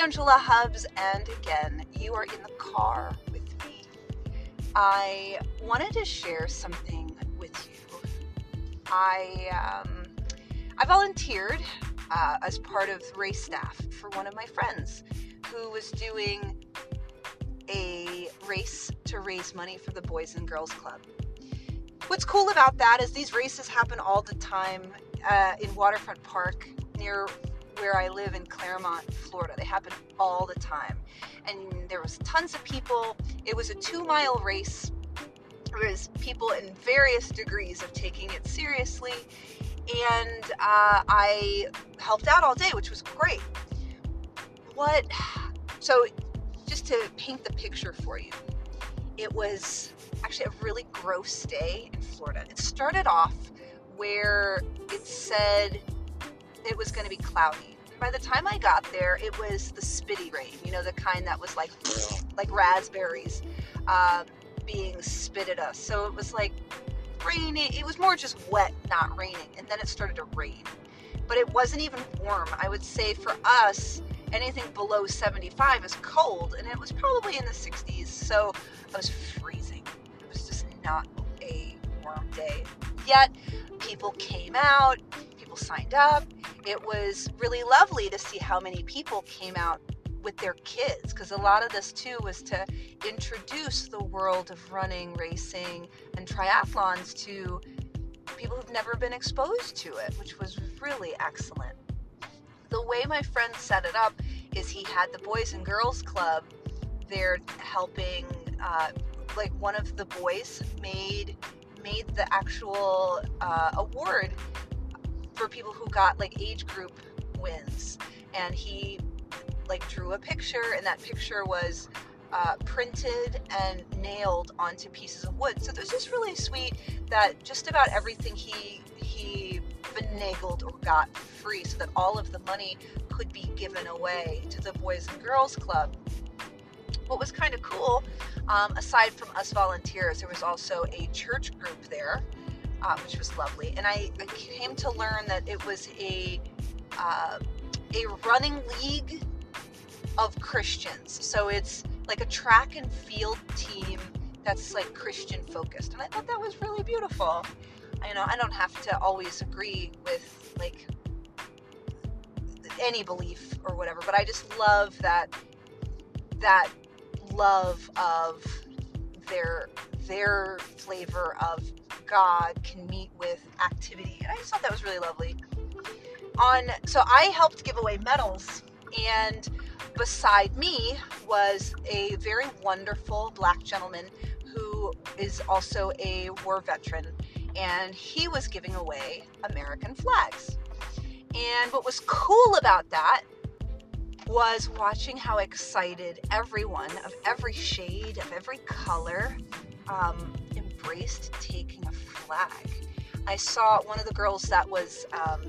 Angela Hubs, and again, you are in the car with me. I wanted to share something with you. I um, I volunteered uh, as part of race staff for one of my friends who was doing a race to raise money for the Boys and Girls Club. What's cool about that is these races happen all the time uh, in Waterfront Park near where I live in Clermont, Florida. They happen all the time. And there was tons of people. It was a two mile race. There was people in various degrees of taking it seriously. And uh, I helped out all day, which was great. What, so just to paint the picture for you, it was actually a really gross day in Florida. It started off where it said it was going to be cloudy. By the time I got there, it was the spitty rain, you know, the kind that was like like raspberries um, being spit at us. So it was like raining. It was more just wet, not raining. And then it started to rain. But it wasn't even warm. I would say for us, anything below 75 is cold, and it was probably in the 60s. So I was freezing. It was just not a warm day. Yet people came out, people signed up. It was really lovely to see how many people came out with their kids because a lot of this too was to introduce the world of running, racing, and triathlons to people who've never been exposed to it, which was really excellent. The way my friend set it up is he had the Boys and Girls Club there helping, uh, like one of the boys made made the actual uh, award for people who got like age group wins, and he like drew a picture, and that picture was uh, printed and nailed onto pieces of wood. So it was just really sweet that just about everything he he finagled or got free, so that all of the money could be given away to the Boys and Girls Club. What was kind of cool, um, aside from us volunteers, there was also a church group there, uh, which was lovely. And I, I, came to learn that it was a uh, a running league of Christians. So it's like a track and field team that's like Christian focused. And I thought that was really beautiful. You know, I don't have to always agree with like any belief or whatever, but I just love that that love of their their flavor of God can meet with activity. And I just thought that was really lovely. On so I helped give away medals and beside me was a very wonderful black gentleman who is also a war veteran and he was giving away American flags. And what was cool about that was watching how excited everyone of every shade, of every color, um, embraced taking a flag. I saw one of the girls that was um,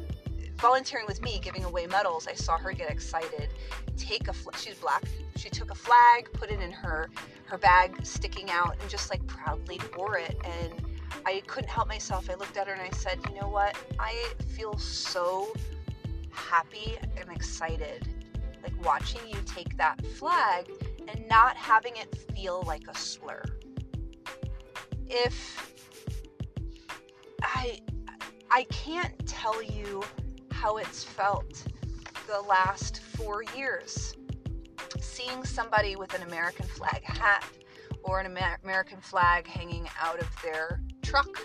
volunteering with me, giving away medals. I saw her get excited, take a flag. She's black. She took a flag, put it in her her bag, sticking out, and just like proudly wore it. And I couldn't help myself. I looked at her and I said, "You know what? I feel so happy and excited, like watching you take that flag and not having it feel like a slur. If I I can't tell you how it's felt the last 4 years seeing somebody with an American flag hat or an Amer- American flag hanging out of their truck.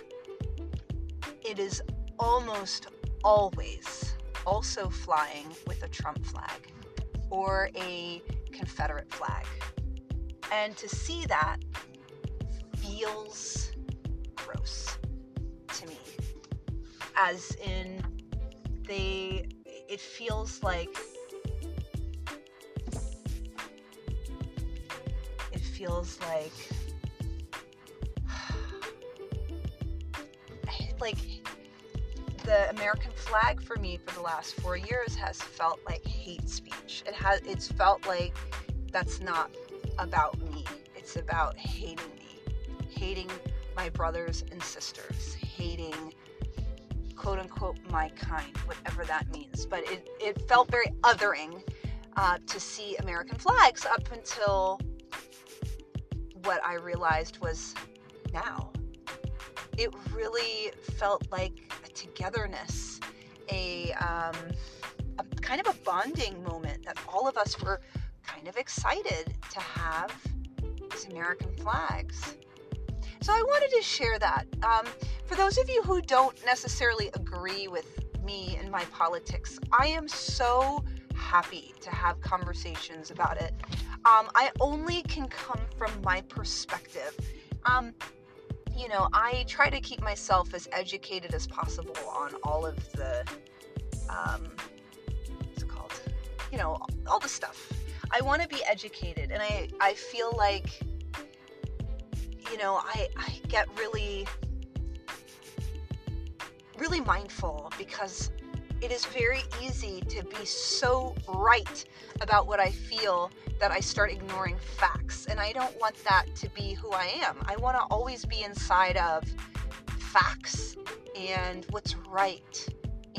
It is almost always also flying with a Trump flag or a Confederate flag. And to see that feels gross to me. As in, they, it feels like, it feels like, like the American flag for me for the last four years has felt like hate speech. It has it's felt like that's not about me. It's about hating. Hating my brothers and sisters. Hating quote unquote my kind, whatever that means. But it, it felt very othering uh, to see American flags up until what I realized was now. It really felt like a togetherness, a, um, a kind of a bonding moment that all of us were kind of excited to have these American flags. So I wanted to share that. Um, for those of you who don't necessarily agree with me and my politics, I am so happy to have conversations about it. Um, I only can come from my perspective. Um, you know, I try to keep myself as educated as possible on all of the, um, what's it called? You know, all the stuff. I want to be educated, and I, I feel like, you know, I, I get really, really mindful because it is very easy to be so right about what I feel that I start ignoring facts. And I don't want that to be who I am. I want to always be inside of facts and what's right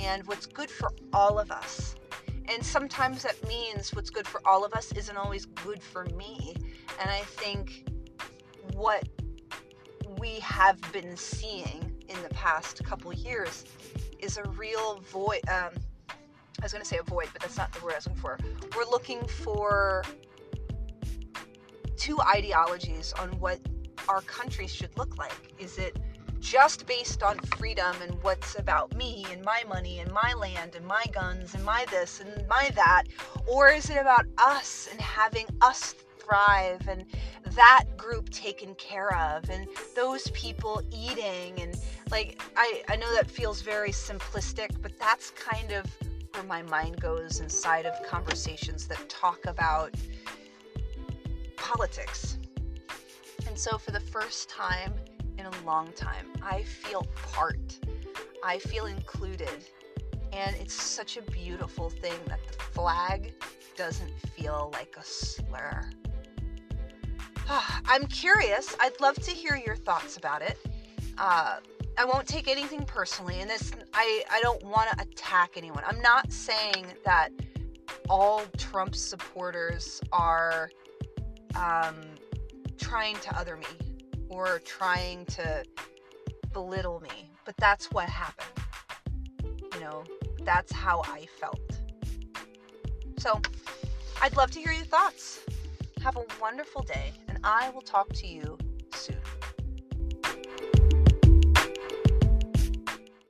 and what's good for all of us. And sometimes that means what's good for all of us isn't always good for me. And I think what we have been seeing in the past couple years is a real void. Um, I was going to say a void, but that's not the word I was looking for. We're looking for two ideologies on what our country should look like. Is it just based on freedom and what's about me and my money and my land and my guns and my this and my that? Or is it about us and having us thrive and that group taken care of and those people eating and like I, I know that feels very simplistic but that's kind of where my mind goes inside of conversations that talk about politics. And so for the first time in a long time i feel part. I feel included. And it's such a beautiful thing that the flag doesn't feel like a slur I'm curious. I'd love to hear your thoughts about it. Uh, I won't take anything personally, and this I I don't want to attack anyone. I'm not saying that all Trump supporters are um, trying to other me or trying to belittle me, but that's what happened. You know, that's how I felt. So, I'd love to hear your thoughts. Have a wonderful day, and I will talk to you